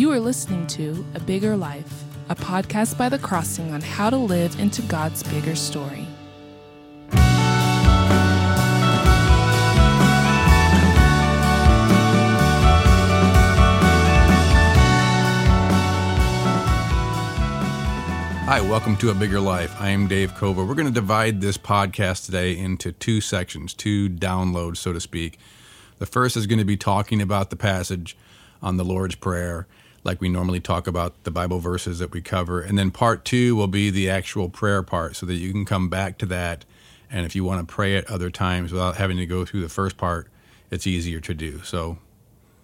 You are listening to A Bigger Life, a podcast by The Crossing on how to live into God's bigger story. Hi, welcome to A Bigger Life. I am Dave Cover. We're going to divide this podcast today into two sections, two downloads, so to speak. The first is going to be talking about the passage on the Lord's Prayer, like we normally talk about the Bible verses that we cover. And then part two will be the actual prayer part so that you can come back to that. And if you want to pray at other times without having to go through the first part, it's easier to do. So,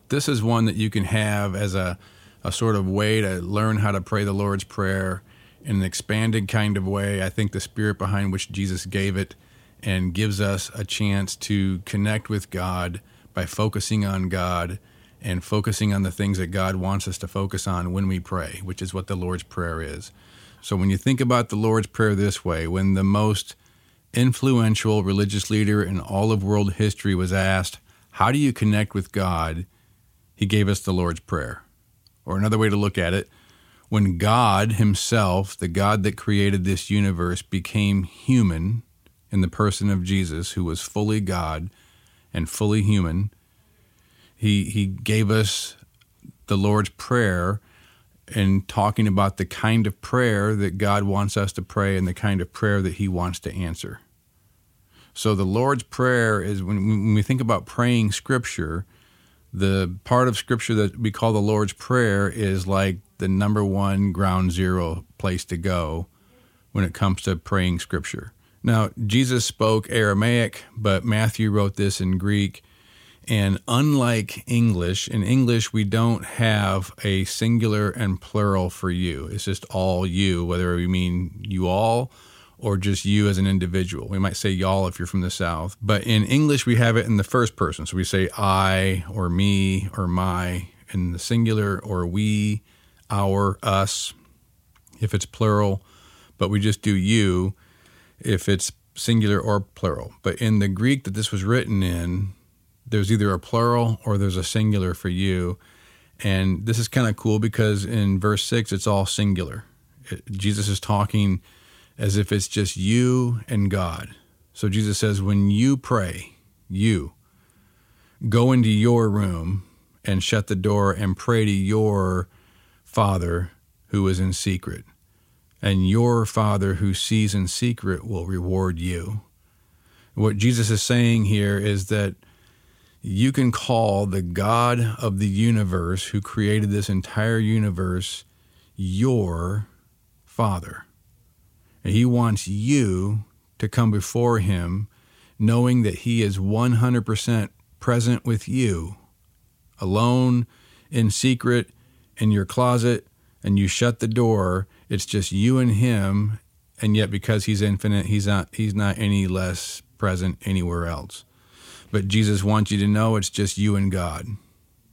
this is one that you can have as a, a sort of way to learn how to pray the Lord's Prayer in an expanded kind of way. I think the spirit behind which Jesus gave it and gives us a chance to connect with God by focusing on God and focusing on the things that God wants us to focus on when we pray, which is what the Lord's Prayer is. So when you think about the Lord's Prayer this way, when the most influential religious leader in all of world history was asked, How do you connect with God? he gave us the Lord's Prayer. Or another way to look at it, when God Himself, the God that created this universe, became human in the person of Jesus, who was fully God and fully human, He, he gave us the Lord's Prayer and talking about the kind of prayer that God wants us to pray and the kind of prayer that He wants to answer. So the Lord's Prayer is when, when we think about praying Scripture, the part of Scripture that we call the Lord's Prayer is like the number one ground zero place to go when it comes to praying scripture. Now, Jesus spoke Aramaic, but Matthew wrote this in Greek. And unlike English, in English, we don't have a singular and plural for you. It's just all you, whether we mean you all or just you as an individual. We might say y'all if you're from the South. But in English, we have it in the first person. So we say I or me or my in the singular or we our, us, if it's plural, but we just do you if it's singular or plural. But in the Greek that this was written in, there's either a plural or there's a singular for you. And this is kind of cool because in verse 6, it's all singular. It, Jesus is talking as if it's just you and God. So Jesus says, when you pray, you go into your room and shut the door and pray to your Father who is in secret, and your Father who sees in secret will reward you. What Jesus is saying here is that you can call the God of the universe who created this entire universe your Father. And He wants you to come before Him knowing that He is 100% present with you, alone, in secret, in your closet and you shut the door, it's just you and him, and yet because he's infinite, he's not he's not any less present anywhere else. But Jesus wants you to know it's just you and God.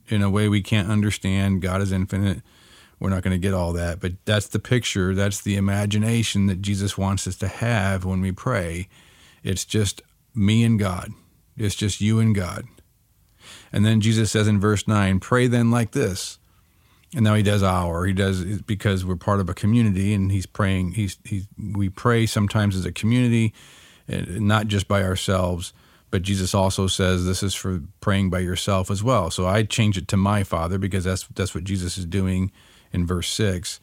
In a way we can't understand, God is infinite. We're not going to get all that, but that's the picture, that's the imagination that Jesus wants us to have when we pray. It's just me and God. It's just you and God. And then Jesus says in verse 9, Pray then like this and now he does our he does because we're part of a community and he's praying he's he we pray sometimes as a community eh, not just by ourselves but jesus also says this is for praying by yourself as well so i change it to my father because that's that's what jesus is doing in verse 6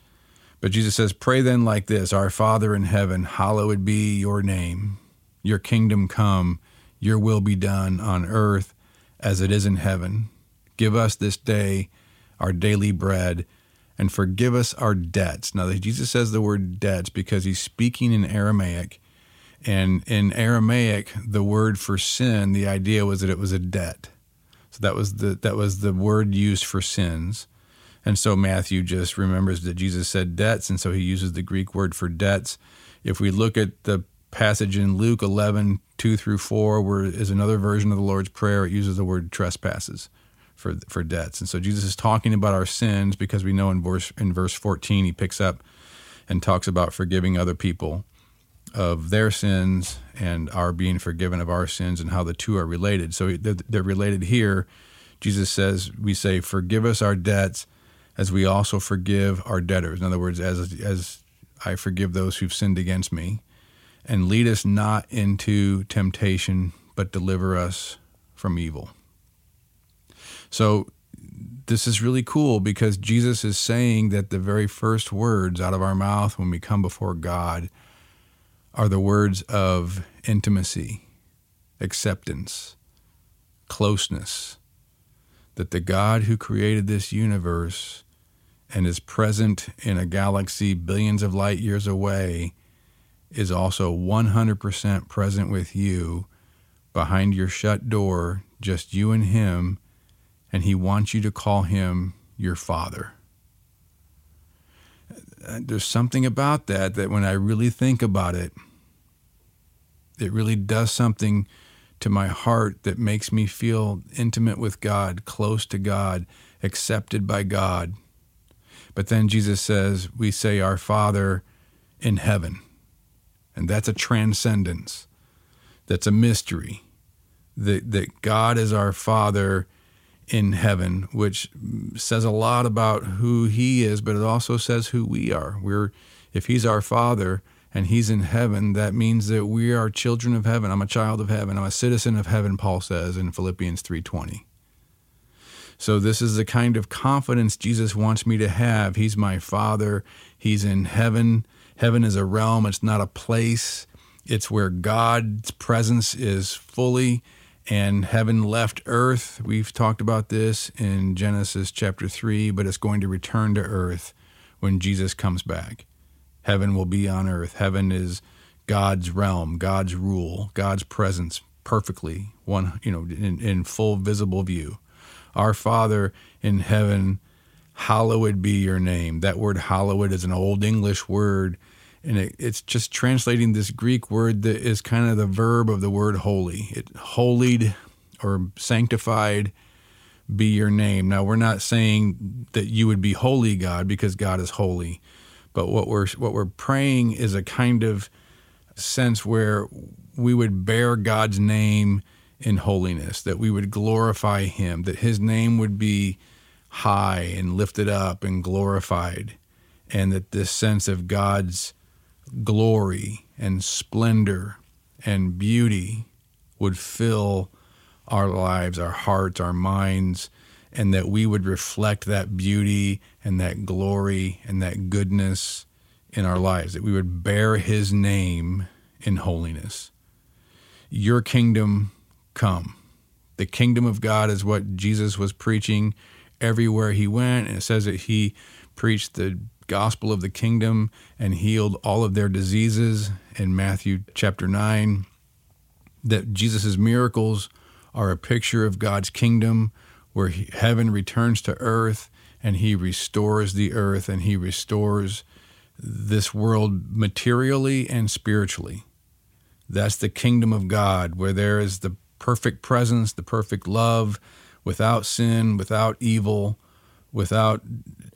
but jesus says pray then like this our father in heaven hallowed be your name your kingdom come your will be done on earth as it is in heaven give us this day our daily bread, and forgive us our debts. Now, Jesus says the word debts because he's speaking in Aramaic. And in Aramaic, the word for sin, the idea was that it was a debt. So that was the that was the word used for sins. And so Matthew just remembers that Jesus said debts, and so he uses the Greek word for debts. If we look at the passage in Luke 11, 2 through 4, where is another version of the Lord's Prayer, it uses the word trespasses for for debts. And so Jesus is talking about our sins because we know in verse in verse 14 he picks up and talks about forgiving other people of their sins and our being forgiven of our sins and how the two are related. So they're, related here. Jesus says we say forgive us our debts as we also forgive our debtors. In other words, as as I forgive those who've sinned against me, and lead us not into temptation, but deliver us from evil. So this is really cool because Jesus is saying that the very first words out of our mouth when we come before God are the words of intimacy, acceptance, closeness. That the God who created this universe and is present in a galaxy billions of light years away is also 100% present with you behind your shut door, just you and him, and he wants you to call him your father. Uh, there's something about that that when I really think about it, it really does something to my heart that makes me feel intimate with God, close to God, accepted by God. But then Jesus says, we say, Our Father in heaven. And that's a transcendence, that's a mystery. That, that God is our Father in heaven, which says a lot about who He is, but it also says who we are. We're, if He's our Father and He's in heaven, that means that we are children of heaven. I'm a child of heaven. I'm a citizen of heaven. Paul says in Philippians three twenty. So this is the kind of confidence Jesus wants me to have. He's my Father. He's in heaven. Heaven is a realm. It's not a place. It's where God's presence is fully and heaven left earth. We've talked about this in Genesis chapter 3, but it's going to return to earth when Jesus comes back. Heaven will be on earth. Heaven is God's realm, God's rule, God's presence perfectly, one, you know, in, in full visible view. Our Father in heaven, hallowed be your name. That word hallowed is an old English word and it, it's just translating this Greek word that is kind of the verb of the word holy. It holied or sanctified be your name. Now we're not saying that you would be holy, God, because God is holy, but what we're what we're praying is a kind of sense where we would bear God's name in holiness, that we would glorify Him, that His name would be high and lifted up and glorified, and that this sense of God's glory and splendor and beauty would fill our lives, our hearts, our minds, and that we would reflect that beauty and that glory and that goodness in our lives, that we would bear His name in holiness. Your kingdom come. The kingdom of God is what Jesus was preaching everywhere he went. And it says that he preached the gospel of the kingdom and healed all of their diseases in Matthew chapter 9. That Jesus' miracles are a picture of God's kingdom where he, heaven returns to earth and he restores the earth and he restores this world materially and spiritually. That's the kingdom of God where there is the perfect presence, the perfect love, without sin, without evil, without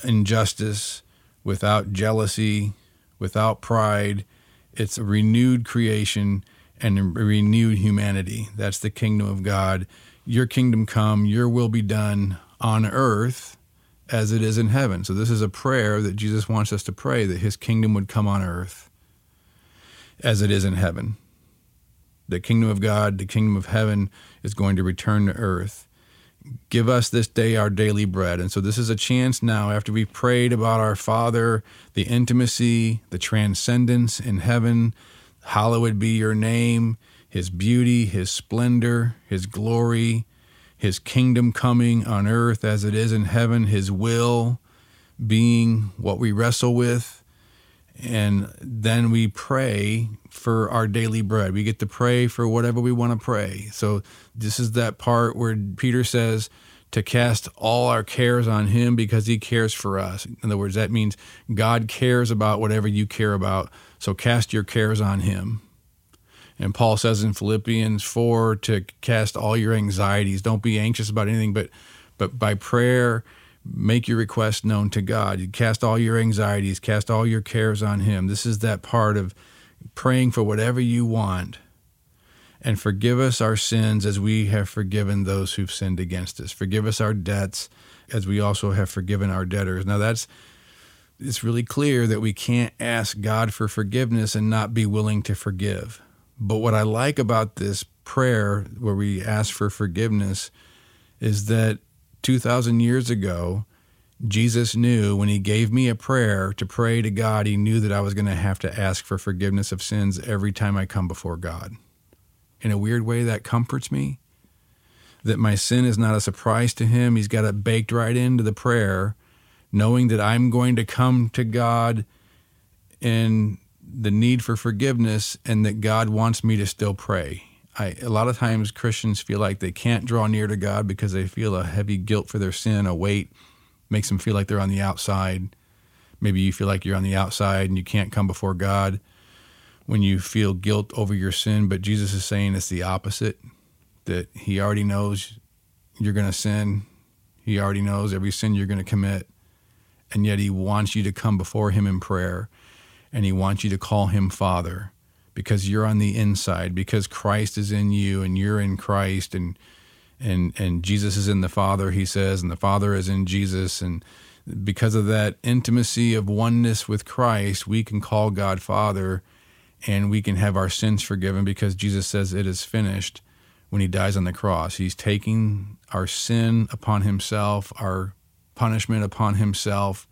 injustice, without jealousy, without pride. It's a renewed creation and renewed humanity. That's the kingdom of God. Your kingdom come, your will be done on earth as it is in heaven. So, this is a prayer that Jesus wants us to pray that his kingdom would come on earth as it is in heaven. The kingdom of God, the kingdom of heaven is going to return to earth give us this day our daily bread. And so this is a chance now, after we've prayed about our Father, the intimacy, the transcendence in heaven, hallowed be your name, his beauty, his splendor, his glory, his kingdom coming on earth as it is in heaven, his will being what we wrestle with. And then we pray for our daily bread. We get to pray for whatever we want to pray. So this is that part where Peter says to cast all our cares on him because he cares for us. In other words, that means God cares about whatever you care about. So cast your cares on him. And Paul says in Philippians 4 to cast all your anxieties. Don't be anxious about anything, but but by prayer make your requests known to God. You cast all your anxieties, cast all your cares on him. This is that part of praying for whatever you want and forgive us our sins as we have forgiven those who've sinned against us. Forgive us our debts as we also have forgiven our debtors. Now that's it's really clear that we can't ask God for forgiveness and not be willing to forgive. But what I like about this prayer where we ask for forgiveness is that 2,000 years ago, Jesus knew when he gave me a prayer to pray to God, he knew that I was going to have to ask for forgiveness of sins every time I come before God. In a weird way, that comforts me that my sin is not a surprise to him. He's got it baked right into the prayer, knowing that I'm going to come to God in the need for forgiveness and that God wants me to still pray. I, a lot of times Christians feel like they can't draw near to God because they feel a heavy guilt for their sin, a weight makes them feel like they're on the outside. Maybe you feel like you're on the outside and you can't come before God when you feel guilt over your sin, but Jesus is saying it's the opposite that he already knows you're going to sin. He already knows every sin you're going to commit. And yet he wants you to come before him in prayer and he wants you to call him Father because you're on the inside because Christ is in you and you're in Christ and and and Jesus is in the Father he says and the Father is in Jesus and because of that intimacy of oneness with Christ we can call God Father and we can have our sins forgiven because Jesus says it is finished when he dies on the cross. He's taking our sin upon himself, our punishment upon himself.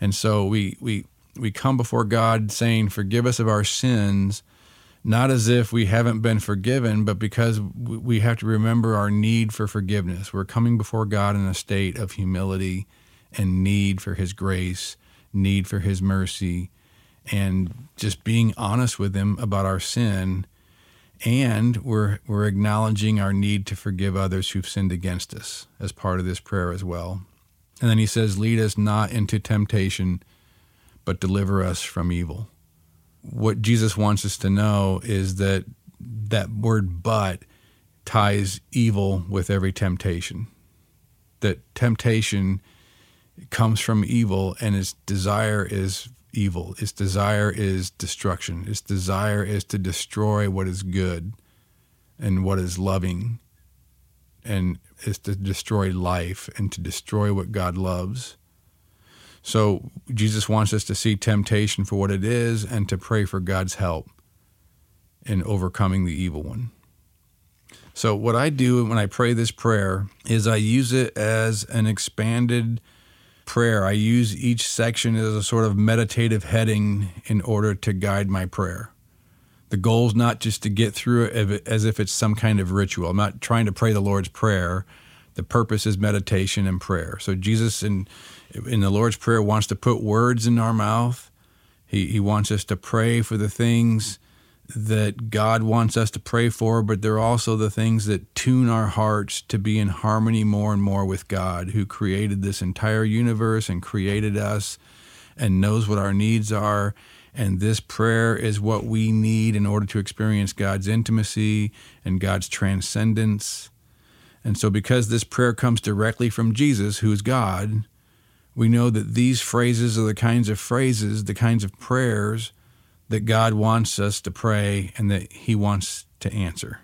And so we we we come before God saying, "Forgive us of our sins." Not as if we haven't been forgiven, but because we have to remember our need for forgiveness. We're coming before God in a state of humility and need for His grace, need for His mercy, and just being honest with Him about our sin and we're, we're acknowledging our need to forgive others who've sinned against us as part of this prayer as well. And then he says, Lead us not into temptation, but deliver us from evil. What Jesus wants us to know is that that word but ties evil with every temptation. That temptation comes from evil and its desire is evil. Its desire is destruction. Its desire is to destroy what is good and what is loving, and is to destroy life and to destroy what God loves. So Jesus wants us to see temptation for what it is and to pray for God's help in overcoming the evil one. So, what I do when I pray this prayer is I use it as an expanded prayer, I use each section as a sort of meditative heading in order to guide my prayer. The goal is not just to get through it as if it's some kind of ritual. I'm not trying to pray the Lord's Prayer. The purpose is meditation and prayer. So Jesus in in the Lord's Prayer wants to put words in our mouth. He he wants us to pray for the things that God wants us to pray for, but they're also the things that tune our hearts to be in harmony more and more with God, who created this entire universe and created us and knows what our needs are. And this prayer is what we need in order to experience God's intimacy and God's transcendence. And so, because this prayer comes directly from Jesus, who is God, we know that these phrases are the kinds of phrases, the kinds of prayers that God wants us to pray and that He wants to answer.